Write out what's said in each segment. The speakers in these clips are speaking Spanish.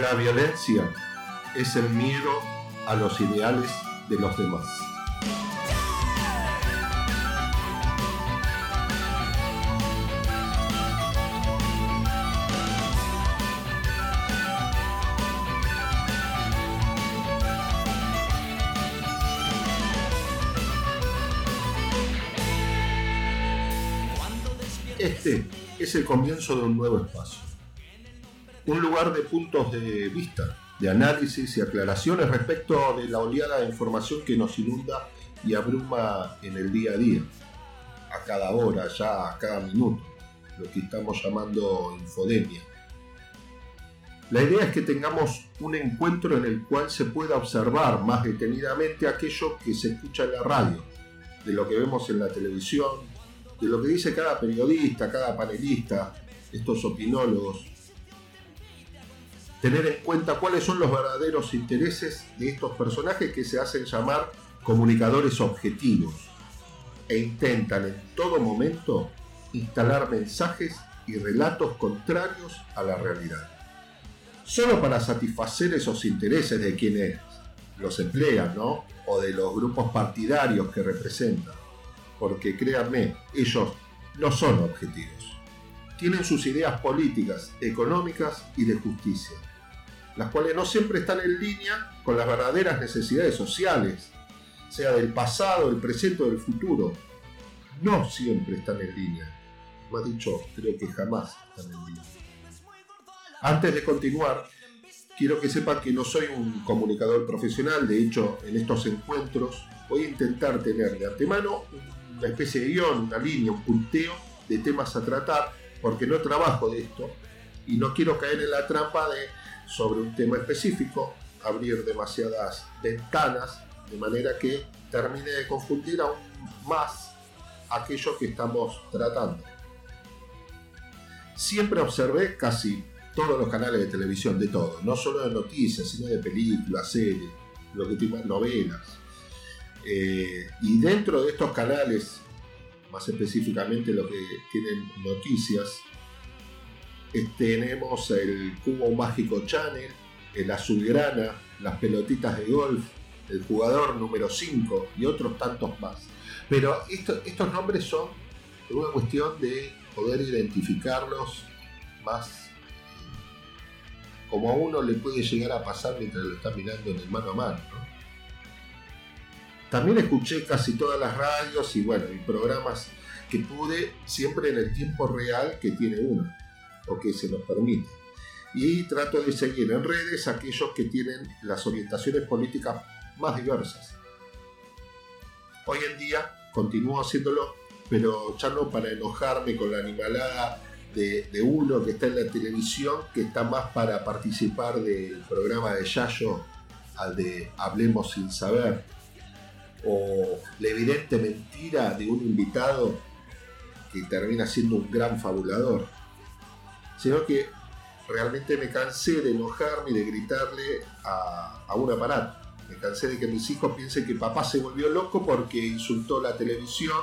La violencia es el miedo a los ideales de los demás. Este es el comienzo de un nuevo espacio un lugar de puntos de vista, de análisis y aclaraciones respecto de la oleada de información que nos inunda y abruma en el día a día, a cada hora, ya a cada minuto, lo que estamos llamando infodemia. La idea es que tengamos un encuentro en el cual se pueda observar más detenidamente aquello que se escucha en la radio, de lo que vemos en la televisión, de lo que dice cada periodista, cada panelista, estos opinólogos, tener en cuenta cuáles son los verdaderos intereses de estos personajes que se hacen llamar comunicadores objetivos e intentan en todo momento instalar mensajes y relatos contrarios a la realidad. Solo para satisfacer esos intereses de quienes los emplean, ¿no? O de los grupos partidarios que representan. Porque créanme, ellos no son objetivos. Tienen sus ideas políticas, económicas y de justicia las cuales no siempre están en línea con las verdaderas necesidades sociales, sea del pasado, del presente o del futuro. No siempre están en línea. Más dicho, creo que jamás están en línea. Antes de continuar, quiero que sepan que no soy un comunicador profesional, de hecho, en estos encuentros voy a intentar tener de antemano una especie de guion, una línea, un punteo de temas a tratar, porque no trabajo de esto y no quiero caer en la trampa de sobre un tema específico, abrir demasiadas ventanas, de manera que termine de confundir aún más aquello que estamos tratando. Siempre observé casi todos los canales de televisión, de todo, no solo de noticias, sino de películas, series, lo que novelas. Eh, y dentro de estos canales, más específicamente los que tienen noticias, tenemos el Cubo Mágico Channel, el Azulgrana, las pelotitas de golf, el jugador número 5 y otros tantos más. Pero estos nombres son una cuestión de poder identificarlos más como a uno le puede llegar a pasar mientras lo está mirando en el mano a mano. También escuché casi todas las radios y bueno, y programas que pude siempre en el tiempo real que tiene uno o que se nos permite. Y trato de seguir en redes aquellos que tienen las orientaciones políticas más diversas. Hoy en día continúo haciéndolo, pero ya no para enojarme con la animalada de, uno que está en la televisión, que está más para participar del programa de Yayo al de Hablemos sin saber, o la evidente mentira de un invitado que termina siendo un gran fabulador sino que realmente me cansé de enojarme y de gritarle a, a un aparato. Me cansé de que mis hijos piensen que papá se volvió loco porque insultó la televisión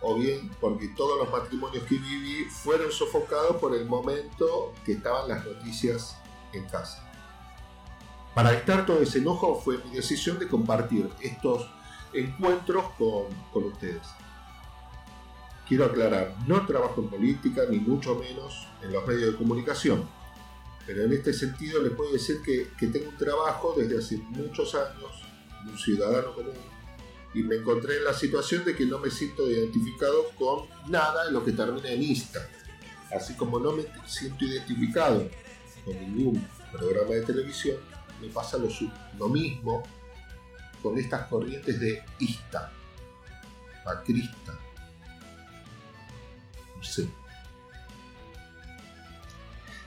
o bien porque todos los matrimonios que viví fueron sofocados por el momento que estaban las noticias en casa. Para evitar todo ese enojo fue mi decisión de compartir estos encuentros con, con ustedes. Quiero aclarar, no trabajo en política, ni mucho menos en los medios de comunicación. Pero en este sentido les puedo decir que, tengo un trabajo desde hace muchos años, un ciudadano común, y me encontré en la situación de que no me siento identificado con nada de lo que termina en Insta. Así como no me siento identificado con ningún programa de televisión, me pasa lo, mismo con estas corrientes de Ista,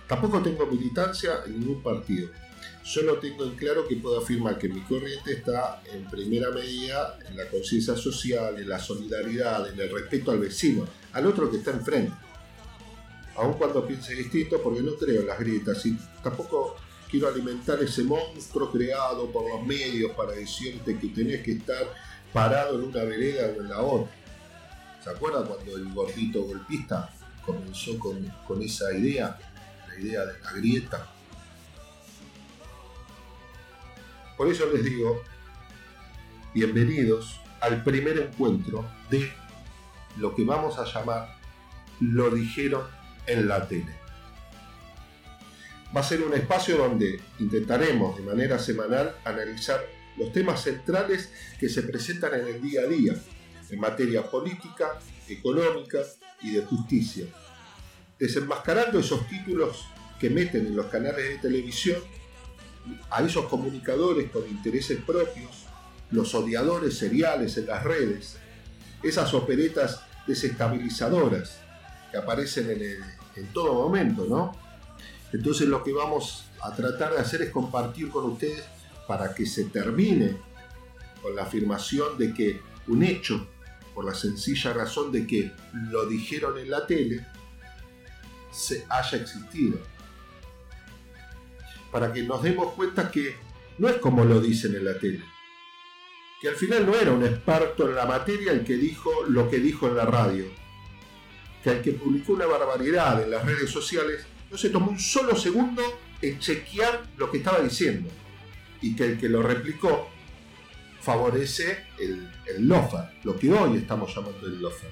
Tampoco tengo militancia en ningún partido. solo tengo en claro que puedo afirmar que mi corriente está en primera medida en la conciencia social, en la solidaridad, en el respeto al vecino, al otro que está enfrente. Aun cuando piense distinto, porque no creo en las grietas y tampoco quiero alimentar ese monstruo creado por los medios para decirte que tenés que estar parado en una vereda o en la otra. ¿Se acuerdan cuando el gordito golpista comenzó con, con esa idea? La idea de la grieta Por eso les digo, bienvenidos al primer encuentro de lo que vamos a llamar Lo dijeron en la tele. Va a ser un espacio donde intentaremos de manera semanal analizar los temas centrales que se presentan en el día a día en materia política, económica y de justicia, desenmascarando esos títulos que meten en los canales de televisión a esos comunicadores con intereses propios, los odiadores seriales en las redes, esas operetas desestabilizadoras que aparecen en, todo momento, ¿no? Entonces lo que vamos a tratar de hacer es compartir con ustedes para que se termine con la afirmación de que un hecho, por la sencilla razón de que lo dijeron en la tele, se haya existido para que nos demos cuenta que no es como lo dicen en la tele. Que al final no era un experto en la materia el que dijo lo que dijo en la radio. Que el que publicó una barbaridad en las redes sociales no se tomó un solo segundo en chequear lo que estaba diciendo. Y que el que lo replicó favorece el, el lofer, lo que hoy estamos llamando el lofer.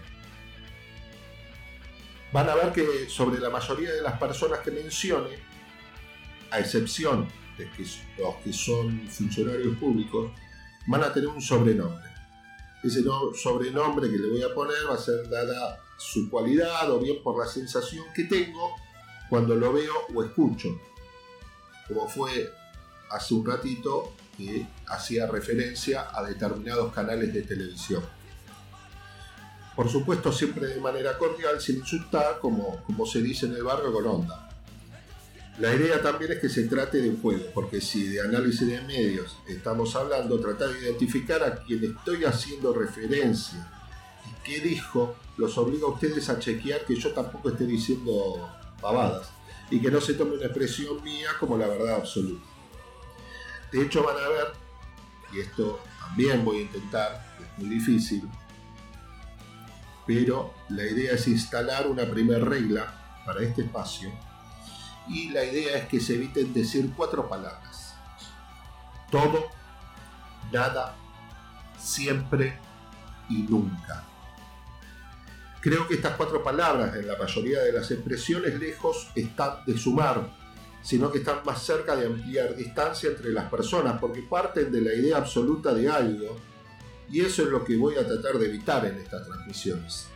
Van a ver que sobre la mayoría de las personas que mencione, a excepción de que los que son funcionarios públicos, van a tener un sobrenombre. Ese sobrenombre que le voy a poner va a ser dada su cualidad o bien por la sensación que tengo cuando lo veo o escucho. Como fue hace un ratito que hacía referencia a determinados canales de televisión. Por supuesto, siempre de manera cordial, sin insultar, como, como se dice en el barrio con onda. La idea también es que se trate de un juego, porque si de análisis de medios estamos hablando, tratar de identificar a quien estoy haciendo referencia y qué dijo, los obliga a ustedes a chequear que yo tampoco esté diciendo pavadas y que no se tome una expresión mía como la verdad absoluta. De hecho van a ver, y esto también voy a intentar, es muy difícil, pero la idea es instalar una primera regla para este espacio y la idea es que se eviten decir cuatro palabras. Todo, nada, siempre y nunca. Creo que estas cuatro palabras en la mayoría de las expresiones lejos están de sumar, sino que están más cerca de ampliar distancia entre las personas porque parten de la idea absoluta de algo y eso es lo que voy a tratar de evitar en estas transmisiones.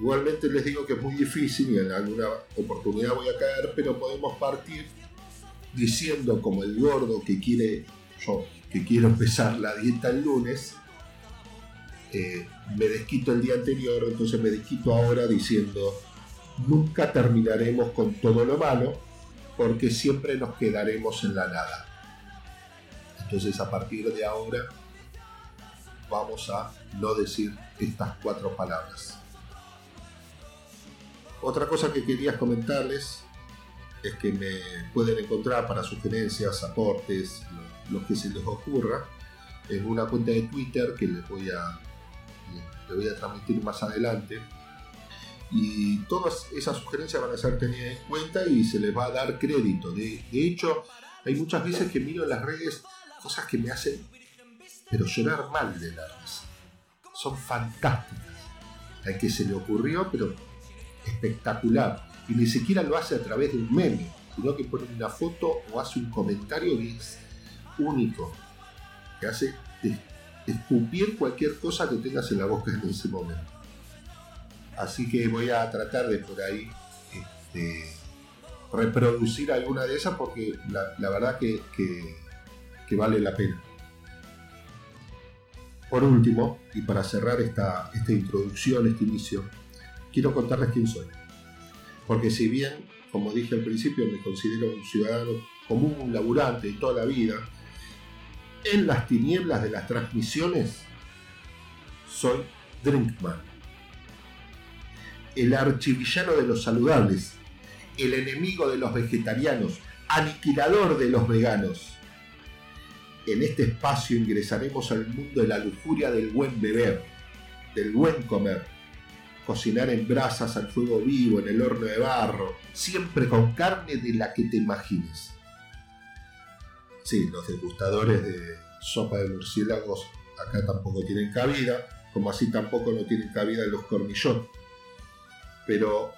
Igualmente les digo que es muy difícil y en alguna oportunidad voy a caer, pero podemos partir diciendo como el gordo que quiere, yo que quiero empezar la dieta el lunes, eh, me desquito el día anterior, entonces me desquito ahora diciendo, nunca terminaremos con todo lo malo, porque siempre nos quedaremos en la nada. Entonces a partir de ahora vamos a no decir estas cuatro palabras. Otra cosa que quería comentarles es que me pueden encontrar para sugerencias, aportes, lo, que se les ocurra, en una cuenta de Twitter que les voy a, voy a transmitir más adelante. Y todas esas sugerencias van a ser tenidas en cuenta y se les va a dar crédito. De, hecho, hay muchas veces que miro en las redes cosas que me hacen pero llorar mal de la risa. Son fantásticas. Al que se le ocurrió, pero espectacular. Y ni siquiera lo hace a través de un meme, sino que pone una foto o hace un comentario que es único, que hace escupir cualquier cosa que tengas en la boca en ese momento. Así que voy a tratar de por ahí este, reproducir alguna de esas porque la, verdad que, vale la pena. Por último, y para cerrar esta, esta introducción, este inicio, quiero contarles quién soy. Porque si bien, como dije al principio, me considero un ciudadano como un laburante toda la vida, en las tinieblas de las transmisiones, soy Drinkman. El archivillano de los saludables, el enemigo de los vegetarianos, aniquilador de los veganos. En este espacio ingresaremos al mundo de la lujuria del buen beber, del buen comer, cocinar en brasas al fuego vivo, en el horno de barro, siempre con carne de la que te imagines. Sí, los degustadores de sopa de murciélagos acá tampoco tienen cabida, como así tampoco no tienen cabida los cornillón. Pero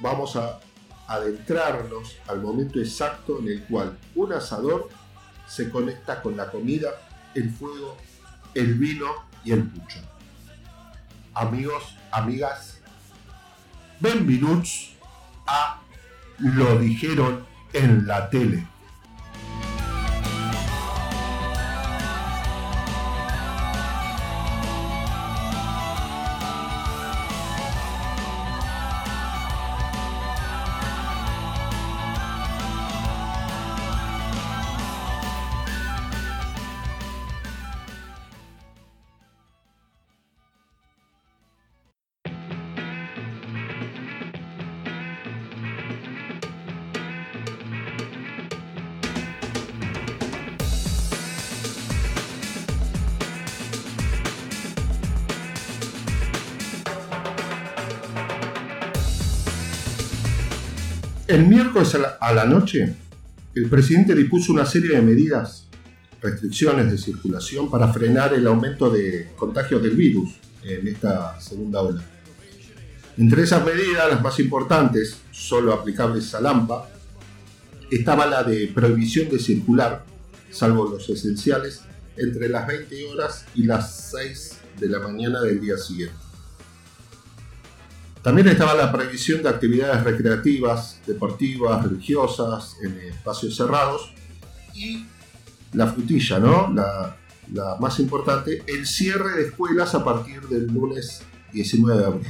vamos a adentrarnos al momento exacto en el cual un asador se conecta con la comida, el fuego, el vino y el pucho. Amigos, amigas, bienvenidos a Lo dijeron en la tele. A la, noche, el presidente dispuso una serie de medidas, restricciones de circulación para frenar el aumento de contagios del virus en esta segunda ola. Entre esas medidas, las más importantes, solo aplicables a Lampa, estaba la de prohibición de circular, salvo los esenciales, entre las 20 horas y las 6 de la mañana del día siguiente. También estaba la prohibición de actividades recreativas, deportivas, religiosas, en espacios cerrados. Y la frutilla, ¿no? La, más importante, el cierre de escuelas a partir del lunes 19 de abril.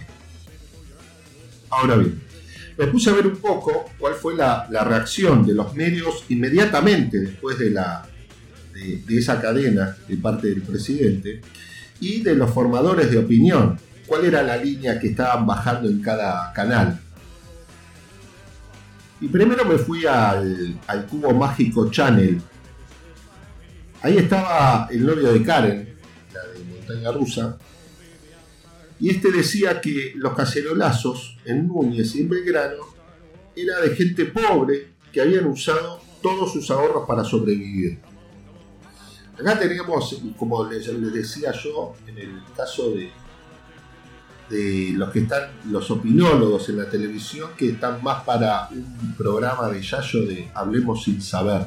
Ahora bien, me puse a ver un poco cuál fue la, reacción de los medios inmediatamente después de, la, de esa cadena de parte del presidente y de los formadores de opinión cuál era la línea que estaban bajando en cada canal. Y primero me fui al, Cubo Mágico Channel. Ahí estaba el novio de Karen, la de Montaña Rusa. Y este decía que los cacerolazos en Núñez y en Belgrano era de gente pobre que habían usado todos sus ahorros para sobrevivir. Acá teníamos, como les decía yo, en el caso de, de los que están, los opinólogos en la televisión, que están más para un programa de Yayo de Hablemos sin saber.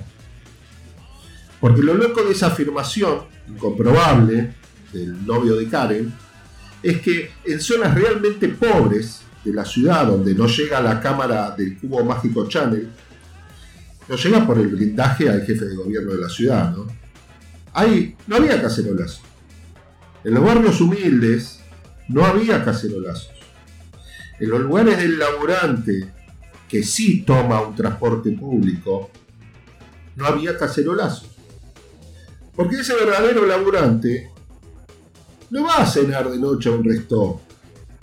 Porque lo loco de esa afirmación, incomprobable, del novio de Karen, es que en zonas realmente pobres de la ciudad, donde no llega la cámara del Cubo Mágico Channel, no llega por el blindaje al jefe de gobierno de la ciudad, ¿no? Ahí no había cacerolazo. En los barrios humildes, no había cacerolazos. En los lugares del laborante que sí toma un transporte público, no había cacerolazos. Porque ese verdadero laburante no va a cenar de noche a un resto,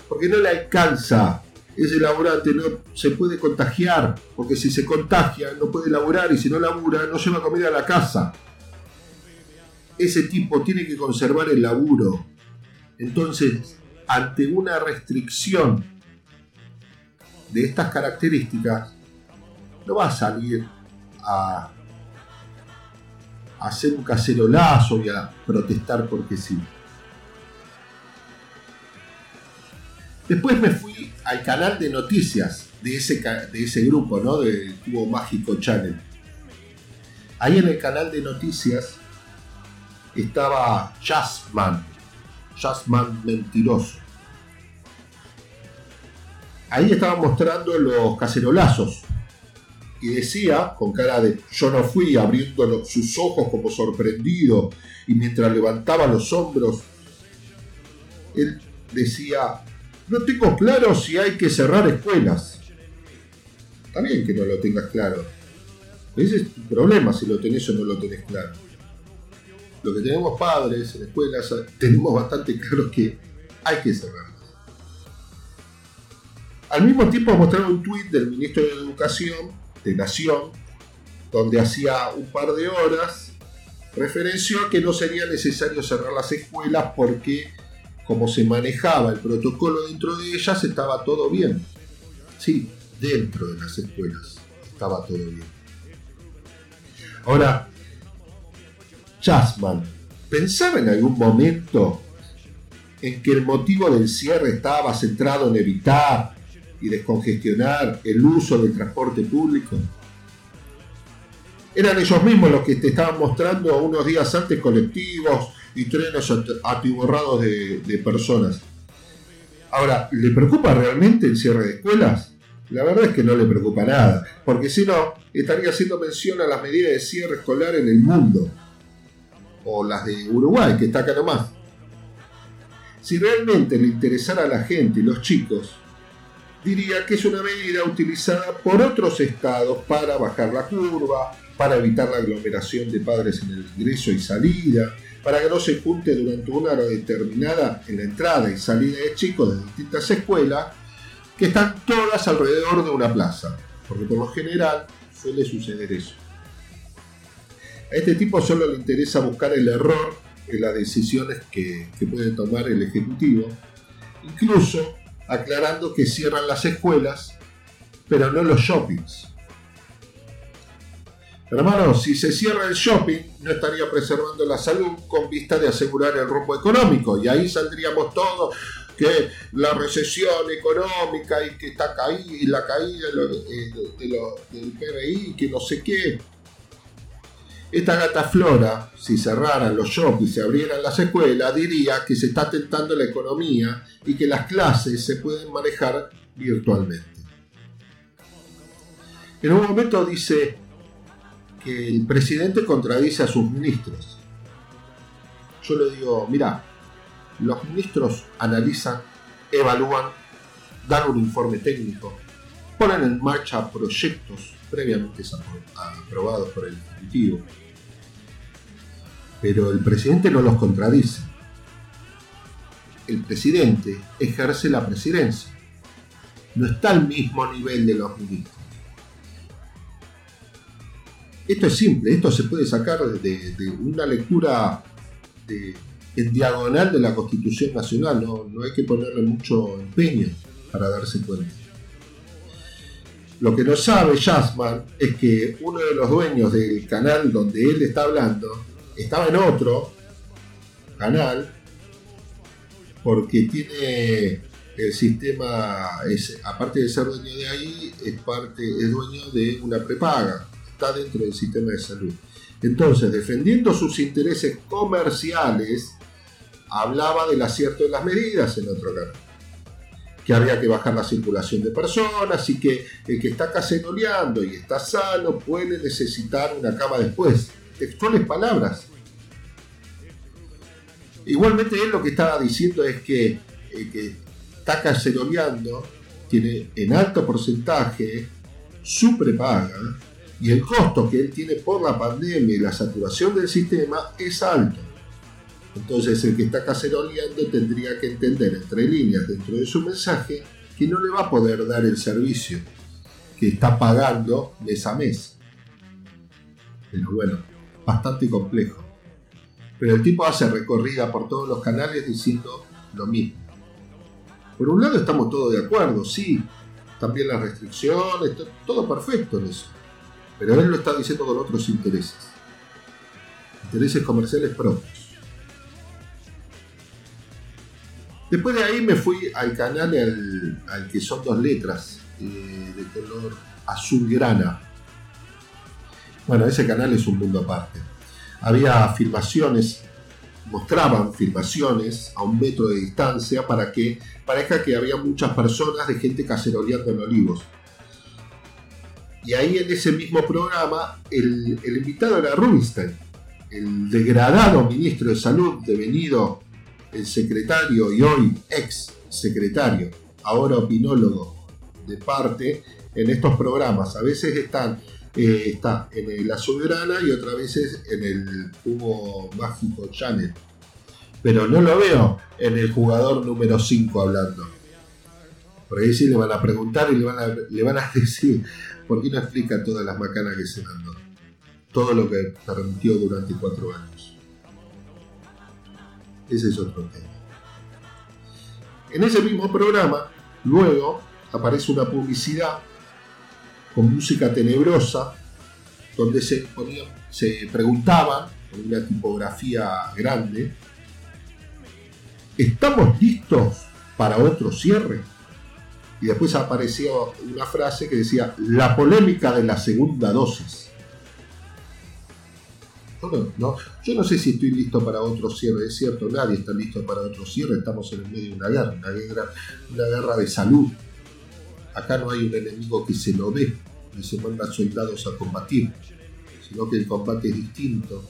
porque no le alcanza. Ese laburante no se puede contagiar, porque si se contagia no puede laburar y si no labura no lleva comida a la casa. Ese tipo tiene que conservar el laburo. Entonces, ante una restricción de estas características, no va a salir a, hacer un cacerolazo y a protestar porque sí. Después me fui al canal de noticias de ese, de ese grupo, ¿no? Del Cubo Mágico Channel. Ahí en el canal de noticias estaba Jasmine, mentiroso. Ahí estaba mostrando los cacerolazos y decía, con cara de yo no fui, abriendo sus ojos como sorprendido y mientras levantaba los hombros, él decía, no tengo claro si hay que cerrar escuelas. Está bien que no lo tengas claro, Ese es tu problema si lo tenés o no lo tenés claro. Lo que tenemos padres en escuelas, tenemos bastante claro que hay que cerrarlas. Al mismo tiempo mostraron un tuit del ministro de Educación de Nación, donde hacía un par de horas referenció que no sería necesario cerrar las escuelas porque como se manejaba el protocolo dentro de ellas estaba todo bien. Sí, dentro de las escuelas estaba todo bien. Ahora, Chasman, ¿pensaba en algún momento en que el motivo del cierre estaba centrado en evitar y descongestionar el uso del transporte público? Eran ellos mismos los que te estaban mostrando unos días antes colectivos y trenes atiborrados de, de personas. Ahora, ¿le preocupa realmente el cierre de escuelas? La verdad es que no le preocupa nada, porque si no, estaría haciendo mención a las medidas de cierre escolar en el mundo, o las de Uruguay, que está acá nomás. Si realmente le interesara a la gente y los chicos, diría que es una medida utilizada por otros estados para bajar la curva, para evitar la aglomeración de padres en el ingreso y salida, para que no se junte durante una hora determinada en la entrada y salida de chicos de distintas escuelas, que están todas alrededor de una plaza, porque por lo general suele suceder eso. A este tipo solo le interesa buscar el error en las decisiones que, puede tomar el Ejecutivo, incluso aclarando que cierran las escuelas, pero no los shoppings Hermano, si se cierra el shopping, no estaría preservando la salud con vista de asegurar el rumbo económico. Y ahí saldríamos todos que la recesión económica y que está caída y la caída del PRI, que no sé qué. Esta gata flora, si cerraran los shoppings y se abrieran las escuelas, diría que se está tentando la economía y que las clases se pueden manejar virtualmente. En un momento dice, que el presidente contradice a sus ministros. Yo le digo, mira, los ministros analizan, evalúan, dan un informe técnico, ponen en marcha proyectos previamente aprobados por el Ejecutivo, pero el presidente no los contradice. El presidente ejerce la presidencia, no está al mismo nivel de los ministros. Esto es simple, esto se puede sacar de, una lectura en diagonal de la Constitución Nacional, no, hay que ponerle mucho empeño para darse cuenta. Lo que no sabe Jasman es que uno de los dueños del canal donde él está hablando estaba en otro canal porque tiene el sistema, aparte de ser dueño de ahí, es, parte, es dueño de una prepaga está dentro del sistema de salud. Entonces, defendiendo sus intereses comerciales, hablaba del acierto de las medidas en otro canal. Que había que bajar la circulación de personas y que el que está caceroleando y está sano puede necesitar una cama después. Textuales palabras. Igualmente él lo que estaba diciendo es que el que está caceroleando tiene en alto porcentaje su prepaga y el costo que él tiene por la pandemia y la saturación del sistema es alto. Entonces el que está caceroleando tendría que entender entre líneas dentro de su mensaje que no le va a poder dar el servicio que está pagando mes a mes. Pero bueno, bastante complejo. Pero el tipo hace recorrida por todos los canales diciendo lo mismo. Por un lado estamos todos de acuerdo, sí, también las restricciones, todo perfecto en eso. Pero él lo está diciendo con otros intereses. Intereses comerciales propios. Después de ahí me fui al canal al, que son dos letras eh, de color azul grana. Bueno, ese canal es un mundo aparte. Había filmaciones, mostraban filmaciones a un metro de distancia para que parezca que había muchas personas de gente caceroleando en olivos. Y ahí en ese mismo programa el, invitado era Rubinstein, el degradado ministro de Salud, devenido el secretario y hoy ex secretario, ahora opinólogo de parte en estos programas. A veces están eh, está en el Azulgrana y otras veces en el Cubo Mágico Channel. Pero no lo veo en el jugador número 5 hablando. Porque ahí sí le van a preguntar y le van a, le van a decir por qué no explica todas las macanas que se mandó. Todo lo que permitió durante cuatro años. Ese es otro tema. En ese mismo programa, luego aparece una publicidad con música tenebrosa, donde se, se preguntaban, con una tipografía grande, ¿estamos listos para otro cierre? Y después apareció una frase que decía, la polémica de la segunda dosis. No, yo no sé si estoy listo para otro cierre, es cierto, nadie está listo para otro cierre, estamos en el medio de una guerra, una guerra, una guerra de salud, Acá no hay un enemigo que se lo ve y se manda soldados a combatir, sino que el combate es distinto,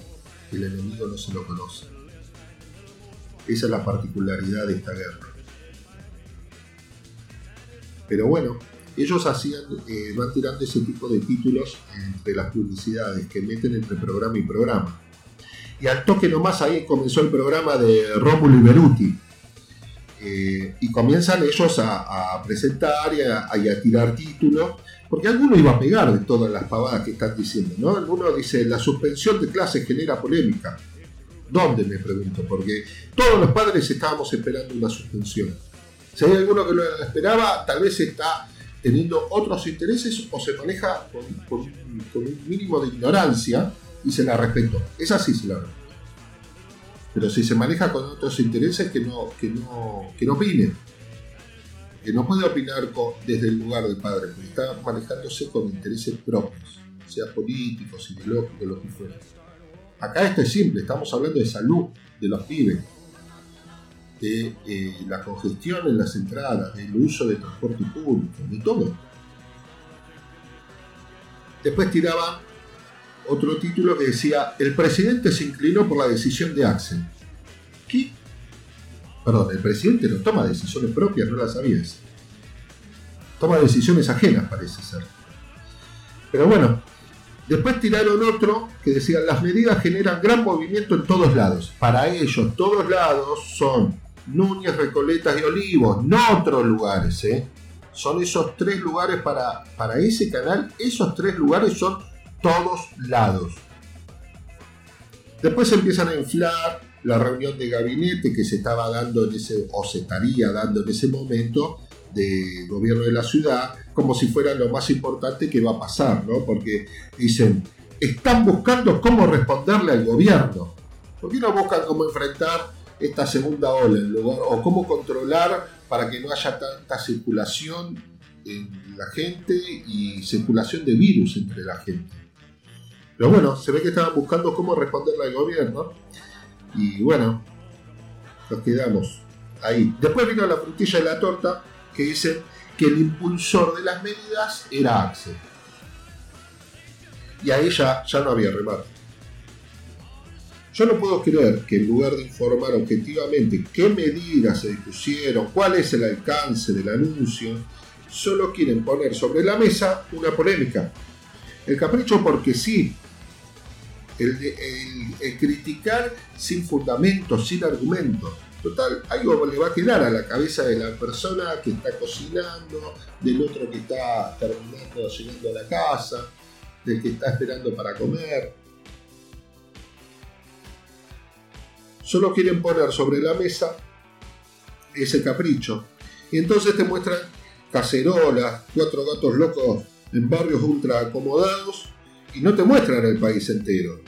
el enemigo no se lo conoce. Esa es la particularidad de esta guerra. Pero bueno, ellos hacían, eh, van tirando ese tipo de títulos entre las publicidades que meten entre programa y programa. Y al toque nomás ahí comenzó el programa de Rómulo y Beruti, eh, y comienzan ellos a, presentar y a, tirar títulos, porque alguno iba a pegar de todas las pavadas que están diciendo, ¿no? Alguno dice, la suspensión de clases genera polémica. ¿Dónde? Me pregunto, porque todos los padres estábamos esperando una suspensión. Si hay alguno que lo esperaba, tal vez está teniendo otros intereses o se maneja con, un mínimo de ignorancia y se la respetó. Es así se la respetó. Pero si se maneja con otros intereses, que no, que no, que no opine. Que no puede opinar desde el lugar del padre, porque está manejándose con intereses propios, sea políticos, ideológicos, lo que fuera. Acá esto es simple, estamos hablando de salud de los pibes, de eh, la congestión en las entradas, del uso de transporte público, de todo. Después tiraban otro título que decía, el presidente se inclinó por la decisión de Axel. ¿Qué? Perdón, el presidente no toma decisiones propias, no las sabías. Toma decisiones ajenas, parece ser. Pero bueno, después tiraron otro que decía, las medidas generan gran movimiento en todos lados. Para ellos, todos lados son Núñez, Recoletas y Olivos, no otros lugares, ¿eh? Son esos tres lugares para, para ese canal, esos tres lugares son todos lados. Después empiezan a inflar la reunión de gabinete que se estaba dando en ese, o se estaría dando en ese momento, de gobierno de la ciudad, como si fuera lo más importante que va a pasar, ¿no? Porque dicen, están buscando cómo responderle al gobierno. ¿Por qué no buscan cómo enfrentar esta segunda ola en lugar, o cómo controlar para que no haya tanta circulación en la gente y circulación de virus entre la gente? Pero bueno, se ve que estaban buscando cómo responderle al gobierno. Y bueno, nos quedamos ahí. Después vino la frutilla de la torta que dice que el impulsor de las medidas era Axel. Y ahí ya, ya no había remate. Yo no puedo creer que en lugar de informar objetivamente qué medidas se dispusieron, cuál es el alcance del anuncio, solo quieren poner sobre la mesa una polémica. El capricho porque sí, el, criticar sin fundamento, sin argumento. Total, algo le va a quedar a la cabeza de la persona que está cocinando, del otro que está terminando llegando a la casa, del que está esperando para comer. Solo quieren poner sobre la mesa ese capricho. Y entonces te muestran cacerolas, cuatro gatos locos en barrios ultra acomodados y no te muestran el país entero.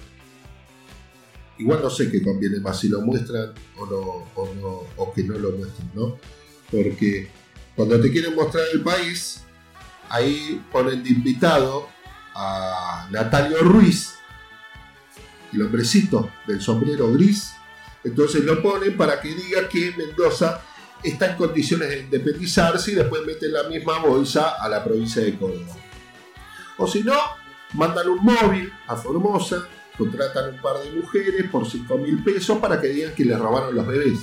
Igual no sé qué conviene más, si lo muestran o, no, o, que no lo muestren, ¿no? Porque cuando te quieren mostrar el país, ahí ponen de invitado a Natalio Ruiz, el hombrecito del sombrero gris. Entonces lo ponen para que diga que Mendoza está en condiciones de independizarse y después meten la misma bolsa a la provincia de Córdoba. O si no, mandan un móvil a Formosa, contratan un par de mujeres por 5 mil pesos para que digan que les robaron los bebés.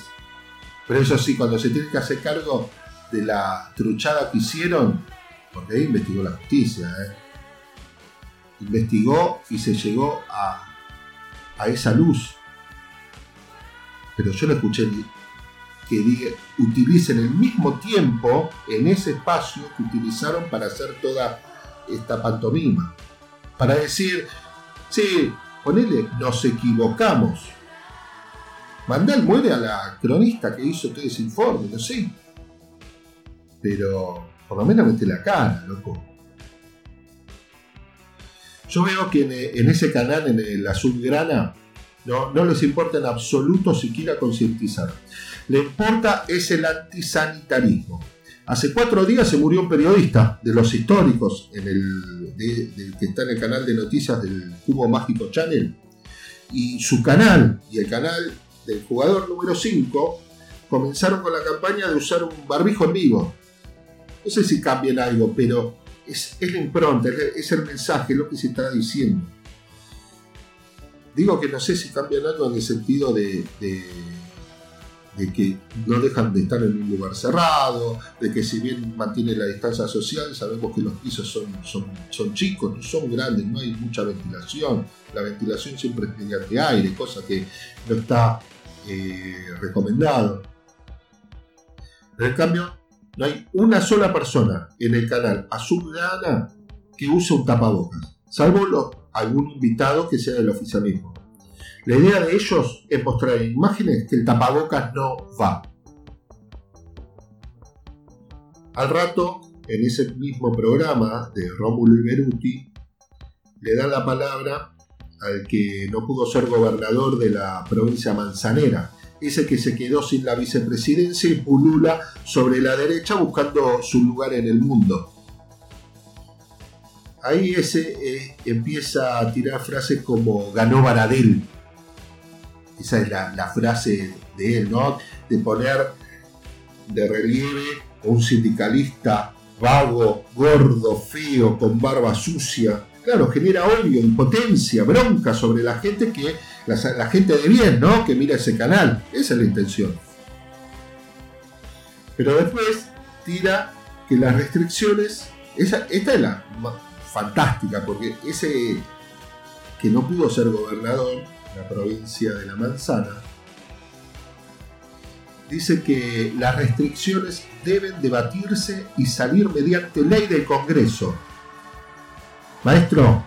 Pero eso sí, cuando se tiene que hacer cargo de la truchada que hicieron, porque ahí investigó la justicia, ¿eh? investigó y se llegó a esa luz. Pero yo no escuché que diga, utilicen el mismo tiempo en ese espacio que utilizaron para hacer toda esta pantomima. Para decir, sí, ponele, nos equivocamos. Mandal muere a la cronista que hizo todo ese informe, no sé. Pero por lo menos mete la cara, loco. Yo veo que en, ese canal, en la Azulgrana, no, no les importa en absoluto siquiera concientizar. Le importa es el antisanitarismo. Hace cuatro días se murió un periodista de los históricos, en el, que está en el canal de noticias del Cubo Mágico Channel. Y su canal y el canal del jugador número 5 comenzaron con la campaña de usar un barbijo en vivo. No sé si cambian algo, pero es, la impronta, es el mensaje, es lo que se está diciendo. Digo que no sé si cambian algo en el sentido de, de, que no dejan de estar en un lugar cerrado, de que si bien mantiene la distancia social, sabemos que los pisos son, son, son chicos, son grandes, no hay mucha ventilación. La ventilación siempre es mediante aire, cosa que no está eh, recomendado. Pero en cambio, no hay una sola persona en el canal Azul Ana que use un tapabocas, salvo algún invitado que sea del oficialismo. La idea de ellos es mostrar imágenes que el tapabocas no va. Al rato, en ese mismo programa de Rómulo y Beruti, le dan la palabra al que no pudo ser gobernador de la provincia manzanera, ese que se quedó sin la vicepresidencia y pulula sobre la derecha buscando su lugar en el mundo. Ahí ese eh, empieza a tirar frases como ganó Baradel. Esa es la, frase de él, ¿no? De poner de relieve a un sindicalista vago, gordo, feo, con barba sucia, claro, genera odio, impotencia, bronca sobre la gente que, la, gente de bien, ¿no? Que mira ese canal. Esa es la intención. Pero después tira que las restricciones, esta es la fantástica, porque ese que no pudo ser gobernador, la provincia de La Manzana, dice que las restricciones deben debatirse y salir mediante ley del Congreso Maestro,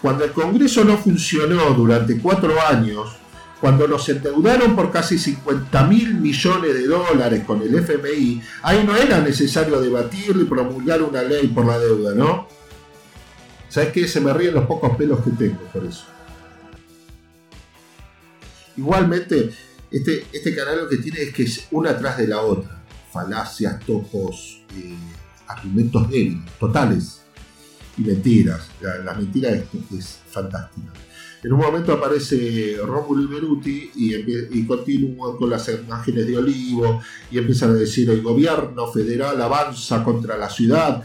cuando el Congreso no funcionó durante cuatro años, cuando nos endeudaron por casi 50 mil millones de dólares con el FMI, ahí no era necesario debatir y promulgar una ley por la deuda, ¿no? ¿Sabes qué? Se me ríen los pocos pelos que tengo por eso. Igualmente, este, este canal lo que tiene es que es una atrás de la otra. Falacias, topos, eh, argumentos débiles, totales y mentiras. La, mentira es, fantástica. En un momento aparece Rómulo Beruti y, y continúan con las imágenes de Olivo y empiezan a decir el gobierno federal avanza contra la ciudad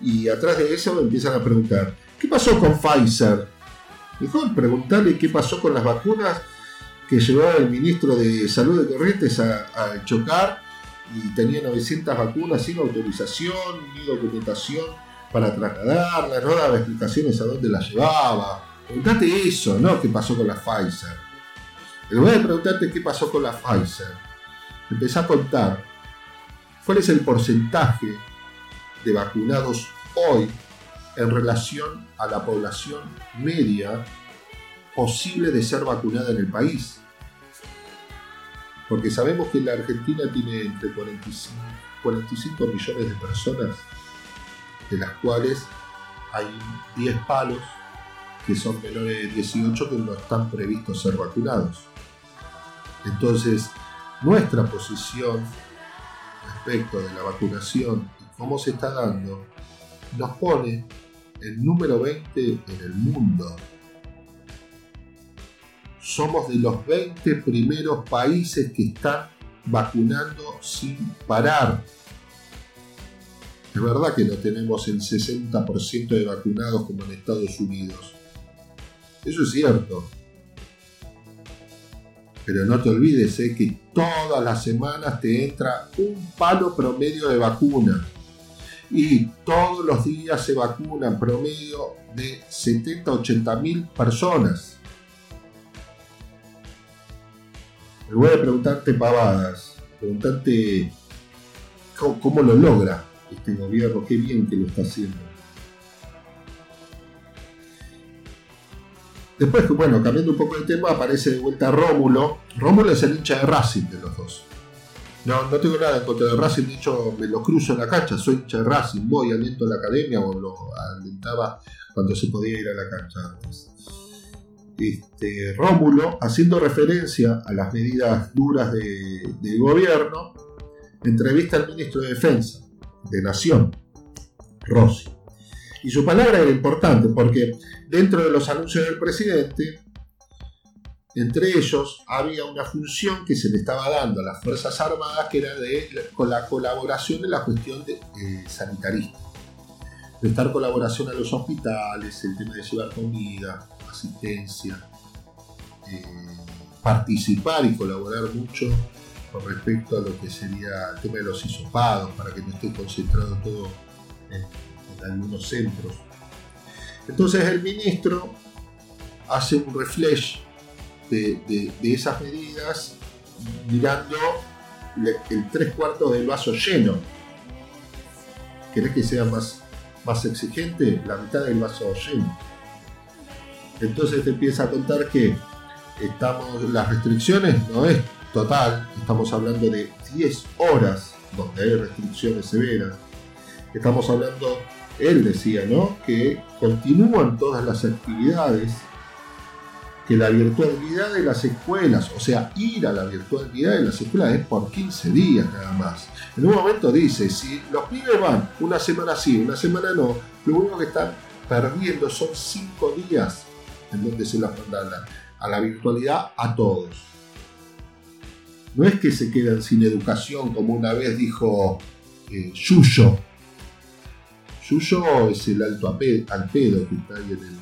y atrás de eso empiezan a preguntar ¿qué pasó con Pfizer? Mejor preguntarle qué pasó con las vacunas que llevaba el ministro de Salud de Corrientes a, chocar y tenía 900 vacunas sin autorización ni documentación para trasladarla, no daba explicaciones a dónde la llevaba. Preguntate eso, ¿no? ¿Qué pasó con la Pfizer? En lugar de preguntarte qué pasó con la Pfizer, empecé a contar cuál es el porcentaje de vacunados hoy en relación a la población media posible de ser vacunada en el país. Porque sabemos que la Argentina tiene entre 45, 45 millones de personas de las cuales hay 10 palos que son menores de 18 que no están previstos ser vacunados. Entonces, nuestra posición respecto de la vacunación cómo se está dando nos pone el número 20 en el mundo. Somos de los 20 primeros países que están vacunando sin parar. Es verdad que no tenemos el 60% de vacunados como en Estados Unidos. Eso es cierto. Pero no te olvides eh, que todas las semanas te entra un palo promedio de vacuna. Y todos los días se vacunan promedio de 70 a 80 mil personas. Me voy a preguntarte pavadas, preguntarte cómo, cómo lo logra este gobierno, qué bien que lo está haciendo. Después, bueno, cambiando un poco de tema, aparece de vuelta Rómulo. Rómulo es el hincha de Racing de los dos. No, no tengo nada en contra de Racing, de hecho me lo cruzo en la cancha, soy hincha de Racing, voy, aliento a la academia o lo alentaba cuando se podía ir a la cancha antes. Este, Rómulo, haciendo referencia a las medidas duras de, del gobierno, entrevista al ministro de Defensa de Nación, Rossi. Y su palabra era importante porque dentro de los anuncios del presidente, entre ellos había una función que se le estaba dando a las Fuerzas Armadas que era de con la colaboración en la cuestión de, eh. Prestar colaboración a los hospitales, el tema de llevar comida, asistencia, eh, participar y colaborar mucho con respecto a lo que sería el tema de los hisopados, para que no esté concentrado todo en, algunos centros. Entonces el ministro hace un reflejo de, esas medidas mirando el tres cuartos del vaso lleno. ¿Querés que sea más, más exigente? La mitad del vaso lleno. Entonces te empieza a contar que estamos, las restricciones no es total, estamos hablando de 10 horas donde hay restricciones severas. Estamos hablando, él decía, ¿no? Que continúan todas las actividades, que la virtualidad de las escuelas, o sea, ir a la virtualidad de las escuelas es por 15 días nada más. En un momento dice, si los pibes van una semana sí, una semana no, lo único que están perdiendo son 5 días en donde se las mandan a la virtualidad a todos. No es que se quedan sin educación, como una vez dijo eh, Yuyo. Yuyo es el alto al pedo que está ahí en el,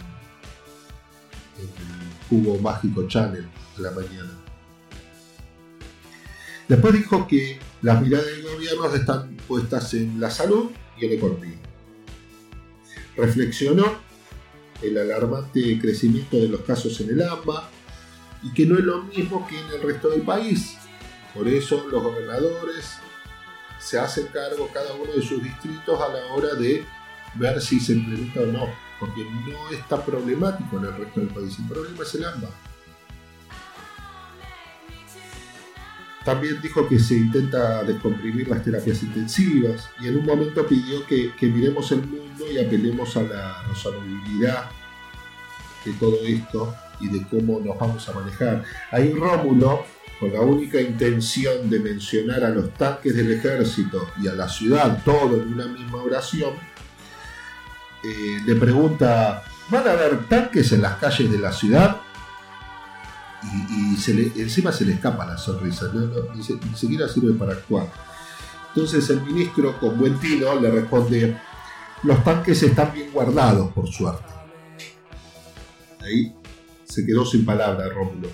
jugo mágico Channel de la mañana. Después dijo que las miradas del gobierno están puestas en la salud y en la economía. Reflexionó el alarmante crecimiento de los casos en el AMBA y que no es lo mismo que en el resto del país. Por eso los gobernadores se hacen cargo cada uno de sus distritos a la hora de ver si se implementa o no, porque no es tan problemático en el resto del país, el problema es el AMBA. También dijo que se intenta descomprimir las terapias intensivas y en un momento pidió que, que miremos el mundo y apelemos a la responsabilidad de todo esto y de cómo nos vamos a manejar. Ahí Rómulo, con la única intención de mencionar a los tanques del ejército y a la ciudad, todo en una misma oración, eh, le pregunta, ¿van a haber tanques en las calles de la ciudad? Y, se le, encima se le escapa la sonrisa, ni, ni siquiera sirve para actuar. Entonces el ministro, con buen tino, le responde, los tanques están bien guardados, por suerte. Ahí se quedó sin palabra Rómulo.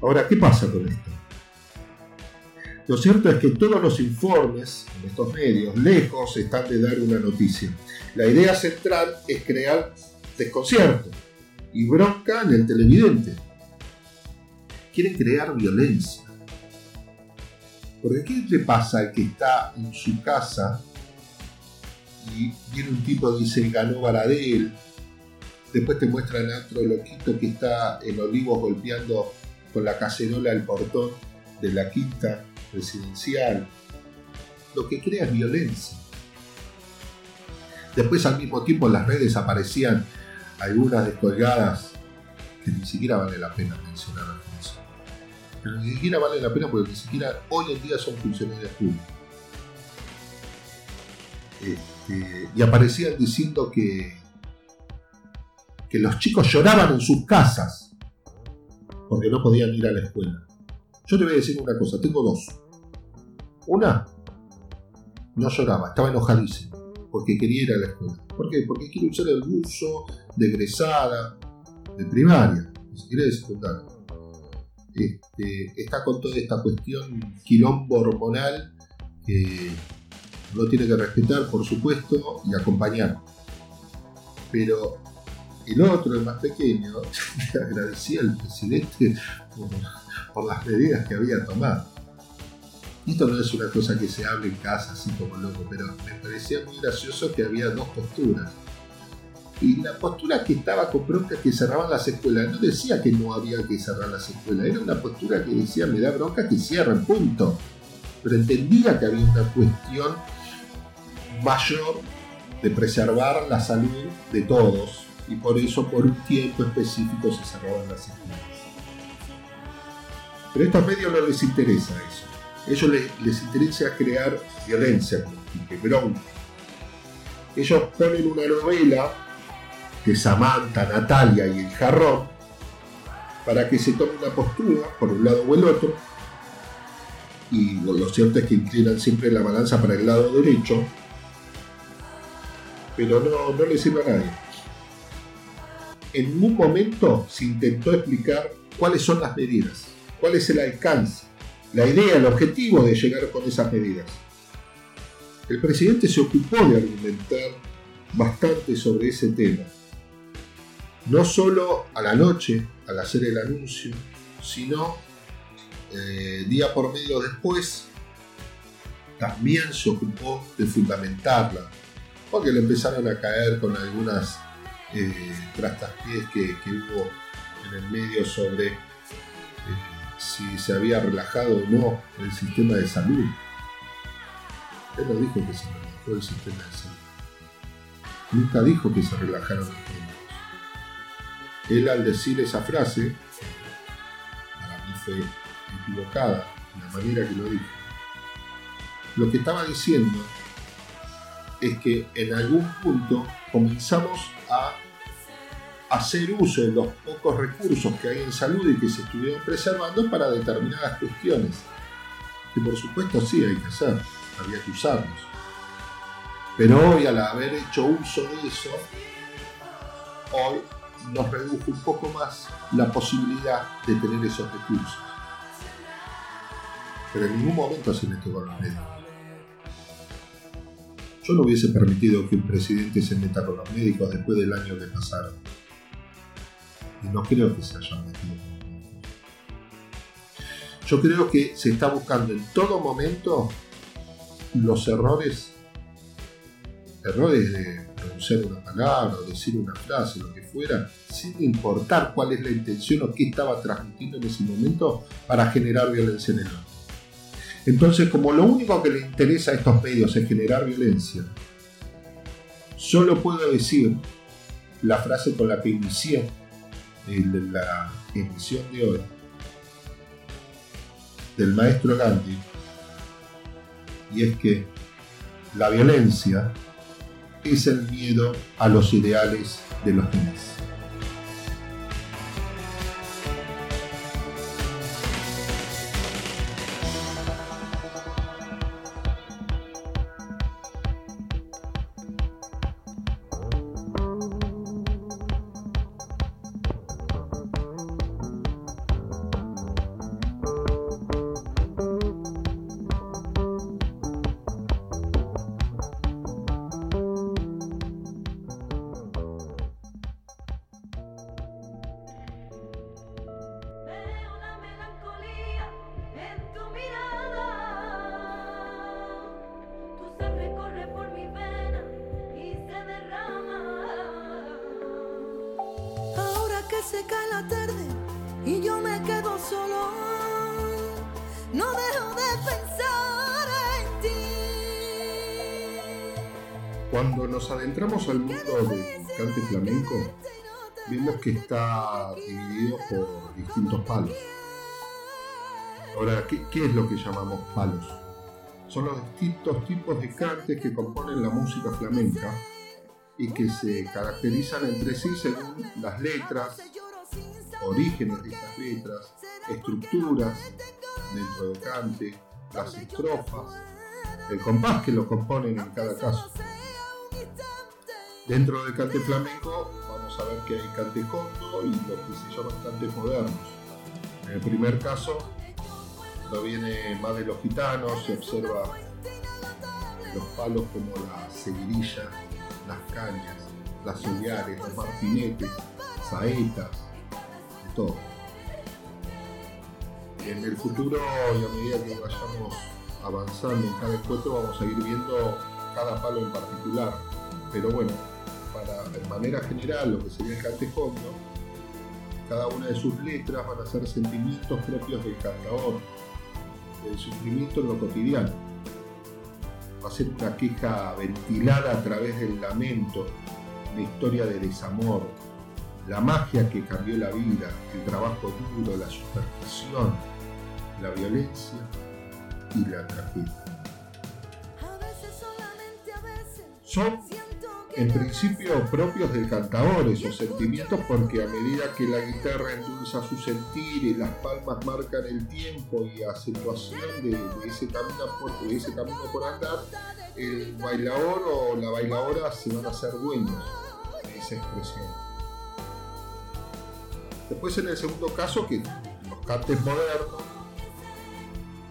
Ahora, ¿qué pasa con esto? Lo cierto es que todos los informes en estos medios, lejos están de dar una noticia. La idea central es crear desconcierto y bronca en el televidente. Quieren crear violencia. Porque ¿qué le pasa al que está en su casa y viene un tipo y dice ganó Baradel, después te muestran a otro loquito que está en Olivos golpeando con la cacerola el portón de la quinta presidencial. Lo que crea violencia. Después al mismo tiempo en las redes aparecían algunas descolgadas que ni siquiera vale la pena mencionar eso. Pero ni siquiera vale la pena porque ni siquiera hoy en día son funcionarios públicos. Este, y aparecían diciendo que, que los chicos lloraban en sus casas porque no podían ir a la escuela. Yo te voy a decir una cosa, tengo dos. Una, no lloraba, estaba enojadísimo porque quería ir a la escuela. ¿Por qué? Porque quiere usar el buzo de egresada, de primaria, ni siquiera de secundaria. Este, está con toda esta cuestión quilombo hormonal que Uno tiene que respetar, por supuesto, y acompañar. Pero el otro, el más pequeño, le agradecía al presidente por, las medidas que había tomado. Esto no es una cosa que se hable en casa así como loco, pero me parecía muy gracioso que había dos posturas. Y la postura que estaba con bronca que cerraban las escuelas no decía que no había que cerrar las escuelas, era una postura que decía me da bronca que cierren, punto. Pero entendía que había una cuestión mayor de preservar la salud de todos y por eso por un tiempo específico se cerraban las escuelas. Pero a estos medios no les interesa eso. Ellos les, interesa crear violencia, bronca. Ellos ponen una novela de Samantha, Natalia y el jarrón para que se tome una postura por un lado o el otro y lo cierto es que inclinan siempre la balanza para el lado derecho pero no, no le sirve a nadie en ningún momento se intentó explicar cuáles son las medidas, cuál es el alcance, la idea, el objetivo de llegar con esas medidas. El presidente se ocupó de argumentar bastante sobre ese tema, no solo a la noche al hacer el anuncio, sino eh, día por medio después, también se ocupó de fundamentarla, porque le empezaron a caer con algunas eh, que, que, hubo en el medio sobre si se había relajado o no el sistema de salud. Él no dijo que se relajó el sistema de salud. Nunca dijo que se relajaron los médicos. Él al decir esa frase, para mí fue equivocada la manera que lo dijo. Lo que estaba diciendo es que en algún punto comenzamos a hacer uso de los pocos recursos que hay en salud y que se estuvieron preservando para determinadas cuestiones. Que por supuesto sí hay que hacer, había que usarlos. Pero hoy al haber hecho uso de eso, hoy nos redujo un poco más la posibilidad de tener esos recursos. Pero en ningún momento se metió con los médicos. Yo no hubiese permitido que un presidente se meta con los médicos después del año que pasaron no creo que se hayan metido. Yo creo que se está buscando en todo momento los errores, errores de pronunciar una palabra o decir una frase, lo que fuera, sin importar cuál es la intención o qué estaba transmitiendo en ese momento para generar violencia en el otro. Entonces, como lo único que le interesa a estos medios es generar violencia, solo puedo decir la frase con la que inicié de la emisión de hoy del maestro Gandhi y es que la violencia es el miedo a los ideales de los demás. Cuando nos adentramos al mundo del cante flamenco, vemos que está dividido por distintos palos. Ahora, ¿qué, es lo que llamamos palos? Son los distintos tipos de cantes que componen la música flamenca y que se caracterizan entre sí según las letras, orígenes de esas letras, estructuras dentro del cante, las estrofas, el compás que lo componen en cada caso. Dentro del cante flamenco vamos a ver que hay cante y lo que se llaman cantes modernos. En el primer caso proviene más de los gitanos, se observa los palos como la seguirilla, las cañas, las soleares, los martinetes, saetas, todo. En el futuro y a medida que vayamos avanzando en cada encuentro vamos a ir viendo cada palo en particular. Pero bueno, para, de manera general lo que sería el cantejondo, cada una de sus letras van a ser sentimientos propios del cantador, el sufrimiento en lo cotidiano. Va a ser una queja ventilada a través del lamento, la historia de desamor, la magia que cambió la vida, el trabajo duro, la superstición, la violencia y la tragedia. Son en principio propios del cantador esos sentimientos porque a medida que la guitarra endulza su sentir y las palmas marcan el tiempo y acentuación de, ese, camino por, ese camino por andar, el bailador o la bailadora se van a hacer dueños de esa expresión. Después en el segundo caso, que los cantes modernos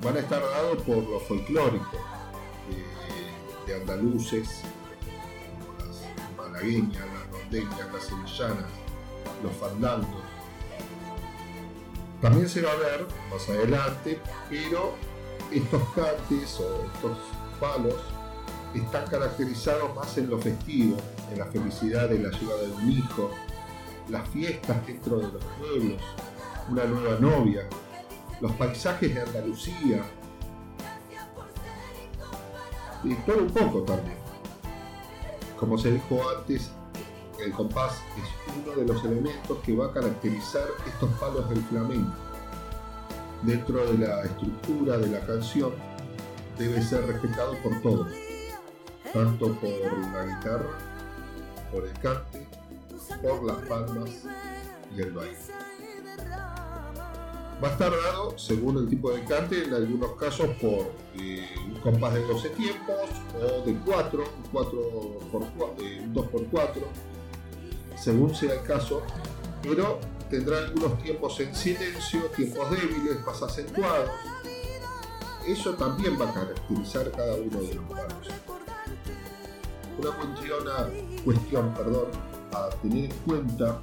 van a estar dados por los folclóricos de, de andaluces, las rondeñas, las sevillanas, los fandangos. También se va a ver más adelante, pero estos cantes o estos palos están caracterizados más en lo festivo, en la felicidad de la llegada de un hijo, las fiestas dentro de los pueblos, una nueva novia, los paisajes de Andalucía, y todo un poco también. Como se dijo antes, el compás es uno de los elementos que va a caracterizar estos palos del flamenco. Dentro de la estructura de la canción debe ser respetado por todos, tanto por la guitarra, por el cante, por las palmas y el baile. Va a estar dado, según el tipo de cante, en algunos casos por eh, un compás de 12 tiempos o de 4, un, 4 por 4, eh, 2x4, según sea el caso, pero tendrá algunos tiempos en silencio, tiempos débiles, más acentuados. Eso también va a caracterizar cada uno de los palos. Una cuestión, cuestión perdón, a tener en cuenta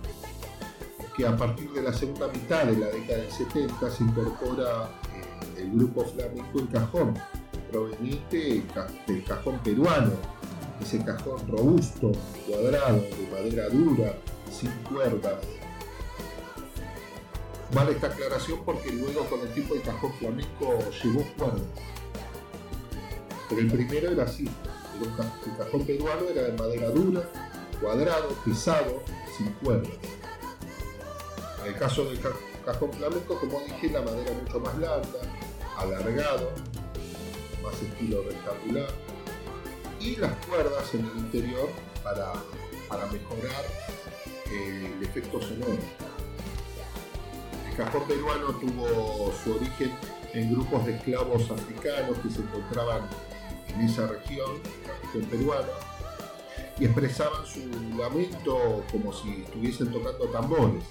que a partir de la segunda mitad de la década del 70 se incorpora eh, el grupo flamenco El Cajón, proveniente del cajón peruano, ese cajón robusto, cuadrado, de madera dura, sin cuerdas. Vale esta aclaración porque luego con el tipo de cajón flamenco llevó cuerdas. Pero el primero era así, el cajón peruano era de madera dura, cuadrado, pesado, sin cuerdas. En el caso del cajón flamenco, como dije, la madera mucho más larga, alargado, más estilo rectangular, y las cuerdas en el interior para, mejorar eh, el efecto sonoro. El cajón peruano tuvo su origen en grupos de esclavos africanos que se encontraban en esa región, la región peruana, y expresaban su lamento como si estuviesen tocando tambores.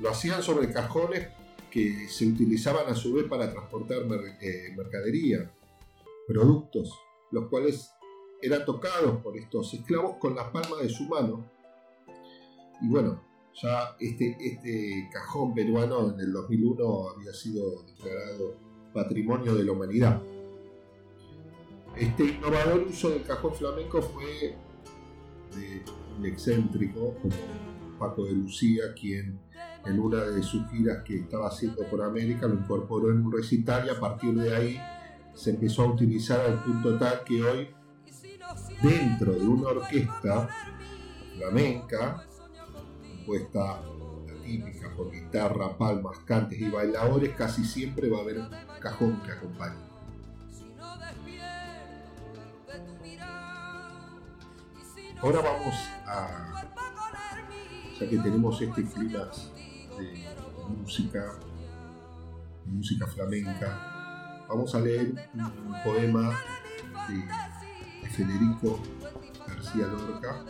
Lo hacían sobre cajones que se utilizaban a su vez para transportar eh, mercadería, productos, los cuales eran tocados por estos esclavos con las palmas de su mano. Y bueno, ya este, este cajón peruano en el 2001 había sido declarado Patrimonio de la Humanidad. Este innovador uso del cajón flamenco fue de un excéntrico como Paco de Lucía, quien en una de sus giras que estaba haciendo por América, lo incorporó en un recital y a partir de ahí se empezó a utilizar al punto tal que hoy dentro de una orquesta flamenca, compuesta la típica por guitarra, palmas, cantes y bailadores, casi siempre va a haber un cajón que acompañe. Ahora vamos a, ya que tenemos este clima música, música flamenca. Vamos a leer un poema de Federico García Lorca,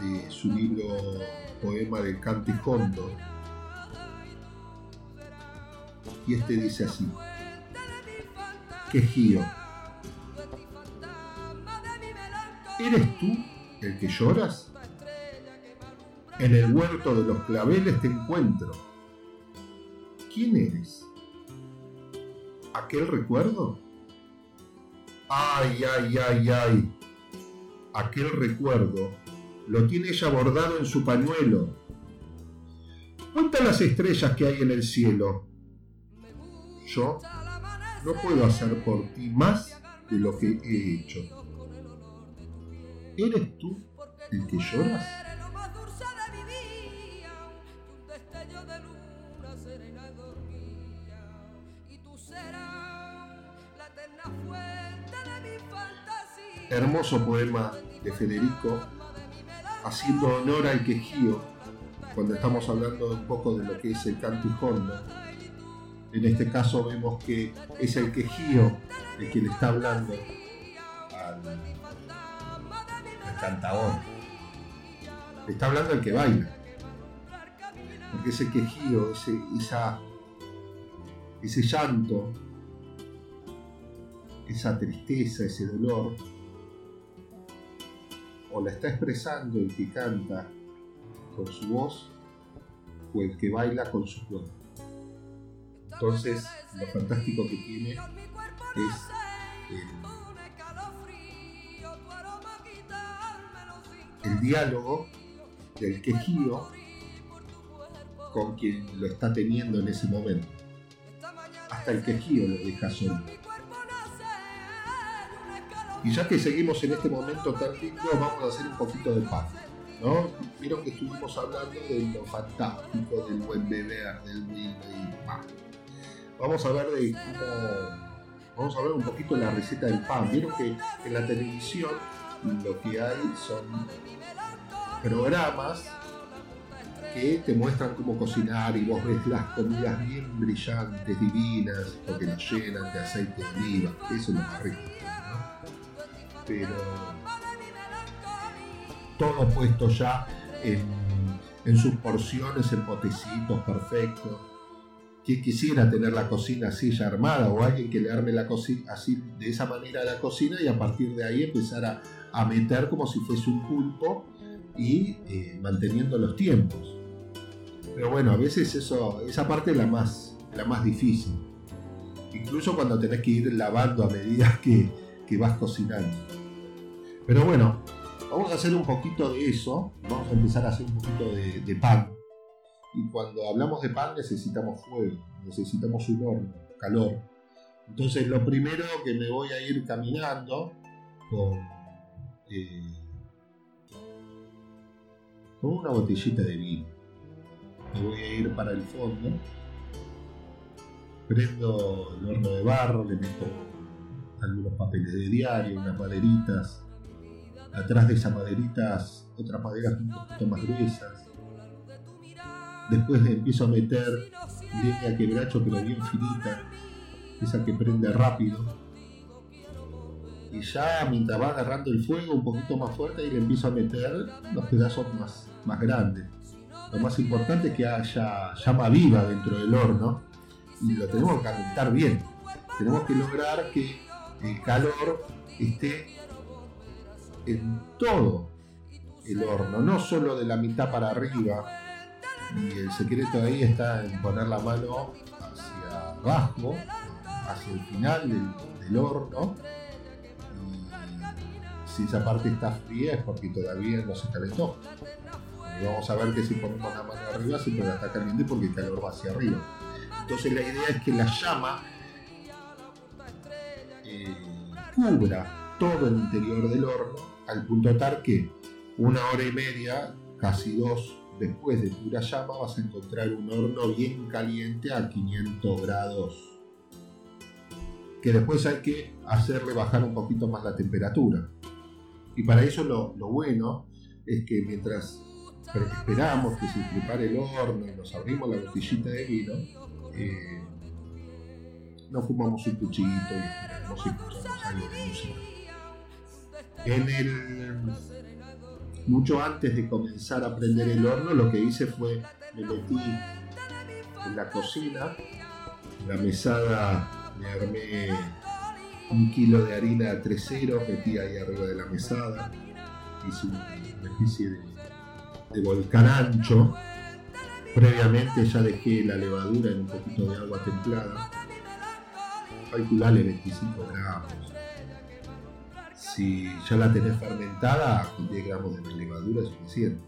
de su libro Poema del Cantijondo. Y este dice así, Quejío, ¿eres tú el que lloras? En el huerto de los claveles te encuentro. ¿Quién eres? ¿Aquel recuerdo? Ay, ay, ay, ay. Aquel recuerdo lo tiene ella bordado en su pañuelo. Cuenta las estrellas que hay en el cielo. Yo no puedo hacer por ti más de lo que he hecho. ¿Eres tú el que lloras? Hermoso poema de Federico, haciendo honor al quejío, cuando estamos hablando un poco de lo que es el canto y En este caso vemos que es el quejío el que le está hablando al, cantador. Le está hablando al que baila. Porque ese quejío, esa, ese llanto, esa tristeza, ese dolor, o la está expresando el que canta con su voz o el que baila con su cuerpo. Entonces, lo fantástico que tiene es el, diálogo del quejío con quien lo está teniendo en ese momento. Hasta el quejío lo deja solo. Y ya que seguimos en este momento tan lindo, vamos a hacer un poquito de pan. ¿no? Vieron que estuvimos hablando de lo fantástico, del buen beber, del vino y pan. Vamos a ver de cómo. Vamos a ver un poquito la receta del pan. Vieron que en la televisión lo que hay son programas que te muestran cómo cocinar y vos ves las comidas bien brillantes, divinas, porque nos llenan de aceite de oliva, eso es lo más rico pero todo puesto ya en, sus porciones, en potecitos perfectos. Que quisiera tener la cocina así ya armada o alguien que le arme la cocina así de esa manera la cocina y a partir de ahí empezar a, meter como si fuese un pulpo y eh, manteniendo los tiempos. Pero bueno, a veces eso, esa parte es la más, la más difícil. Incluso cuando tenés que ir lavando a medida que, que vas cocinando. Pero bueno, vamos a hacer un poquito de eso. Vamos a empezar a hacer un poquito de, pan. Y cuando hablamos de pan necesitamos fuego, necesitamos un horno, calor. Entonces lo primero que me voy a ir caminando con, eh, con una botellita de vino. Me voy a ir para el fondo. Prendo el horno de barro, le meto algunos papeles de diario, unas maderitas, Atrás de esas maderitas, otras maderas un poquito más gruesas. Después empiezo a meter leña quebracho, pero bien finita, esa que prende rápido. Y ya mientras va agarrando el fuego un poquito más fuerte, y le empiezo a meter los pedazos más, más grandes. Lo más importante es que haya llama viva dentro del horno y lo tenemos que calentar bien. Tenemos que lograr que el calor esté en todo el horno, no solo de la mitad para arriba. Y el secreto ahí está en poner la mano hacia abajo, hacia el final del, horno. Si esa parte está fría es porque todavía no se calentó. Y vamos a ver que si ponemos la mano arriba siempre está caliente porque el calor va hacia arriba. Entonces la idea es que la llama eh, cubra todo el interior del horno al punto tal que una hora y media, casi dos después de pura llama, vas a encontrar un horno bien caliente a 500 grados. Que después hay que hacerle bajar un poquito más la temperatura. Y para eso lo, bueno es que mientras esperamos que se prepare el horno y nos abrimos la botellita de vino, eh, nos fumamos un cuchillito y nos algo. En el, mucho antes de comenzar a prender el horno, lo que hice fue me metí en la cocina, la mesada, me armé un kilo de harina 3.0, metí ahí arriba de la mesada, hice una especie de, de volcán ancho. Previamente ya dejé la levadura en un poquito de agua templada. Calculale 25 gramos. Si ya la tenés fermentada, con 10 gramos de levadura es suficiente.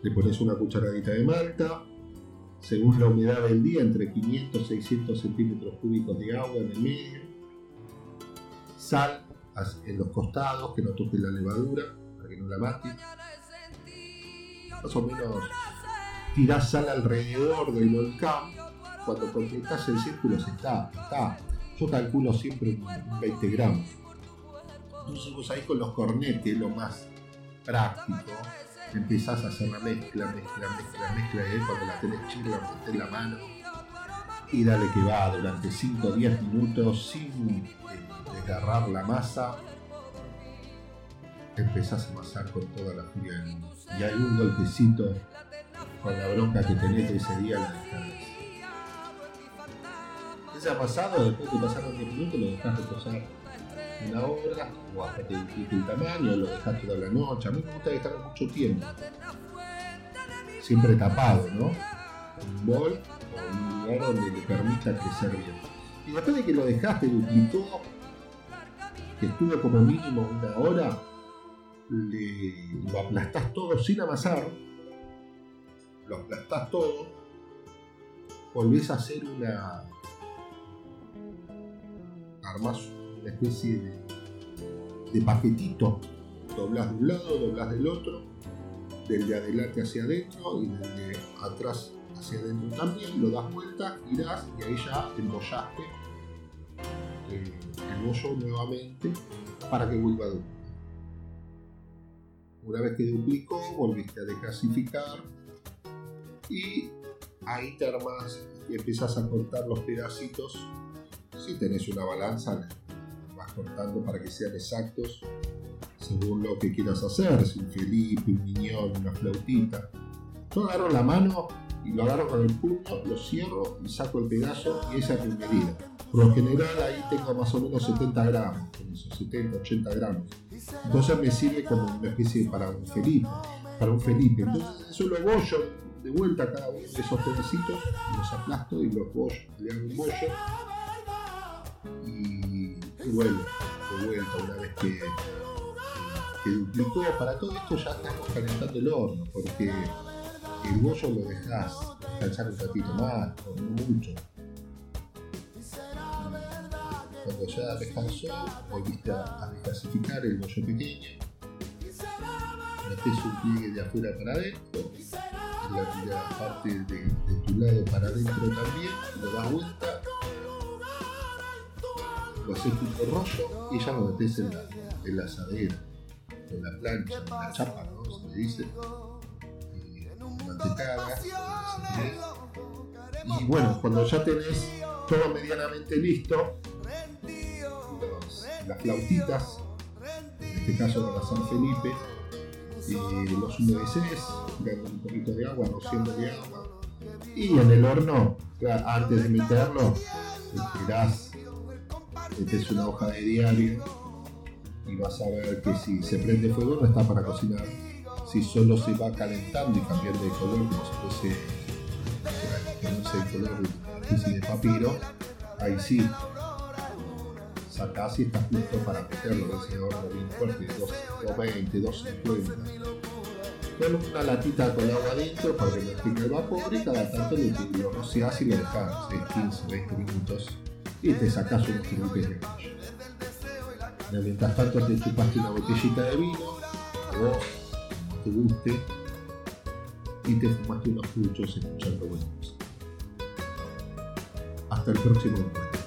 Le pones una cucharadita de malta, según la humedad del día, entre 500 y 600 centímetros cúbicos de agua en el medio, sal en los costados, que no toque la levadura, para que no la mate. Más o menos tirás sal alrededor del volcán, cuando completas el círculo se está, está. Yo calculo siempre 20 gramos. Entonces vos ahí con los cornetes, lo más práctico, empezás a hacer la mezcla, mezcla, mezcla, mezcla, y cuando la tenés chila, la metés la mano y dale que va durante 5 o 10 minutos sin desgarrar la masa. Empezás a amasar con toda la furia Y hay un golpecito con la bronca que tenés ese día la dejás. Ese amasado, después de pasaron 10 minutos, lo dejás reposar una hora o hasta que duplique el tamaño, lo dejas toda la noche. A mí me gusta dejarlo mucho tiempo. Siempre tapado, ¿no? Un bol o un lugar donde le permita crecer bien. Y después de que lo dejaste, duplicó, que estuvo como mínimo una hora, le, lo aplastás todo sin amasar, lo aplastás todo, volvés a hacer una armas especie de, paquetito. Doblas de un lado, doblas del otro, del de adelante hacia adentro y del de atrás hacia adentro también. Lo das vuelta, girás y ahí ya embollaste eh, el bollo nuevamente para que vuelva a duplicar. Una vez que duplicó, volviste a decasificar y ahí te armas y empiezas a cortar los pedacitos. Si tenés una balanza, para que sean exactos según lo que quieras hacer, si un Felipe, un miñón, una flautita. Yo agarro la mano y lo agarro con el puño, lo cierro y saco el pedazo y esa es mi medida. Por lo general ahí tengo más o menos 70 gramos, con esos 70, 80 gramos. Entonces me sirve como una especie para un Felipe, para un Felipe. Entonces eso lo bollo de vuelta cada uno de esos pedacitos, los aplasto y los bollo, le hago un bollo vuelvo de vuelta una vez que, que, duplicó. Para todo esto ya estamos calentando el horno, porque el bollo lo dejas descansar un ratito más, no mucho. Cuando ya descansó, volviste a, a descasificar el bollo pequeño, metes un pliegue de afuera para adentro, la, la parte de, de, tu lado para adentro también, lo das vuelta lo haces tipo rollo y ya lo metes en la, en la asadera, en la plancha, en la chapa, ¿no? Se le dice. Y bueno, cuando ya tenés todo medianamente listo, las flautitas, en este caso para San Felipe, y los humedeces, un poquito de agua, rociando de agua. Y en el horno, antes de meterlo, esperás es una hoja de diario y vas a ver que si se prende fuego no está para cocinar. Si solo se va calentando y cambiando de color, como si no sé, color de papiro, ahí sí sacás y está justo para meterlo ese horno bien fuerte, 220, 250. Con una latita con agua adentro para que no el vapor y cada tanto lo rociás y lo dejas 15, 20 minutos y te sacas unos filipes de pollo. Mientras tanto te chupaste una botellita de vino, o te guste, y te fumaste unos puchos escuchando buena Hasta el próximo encuentro.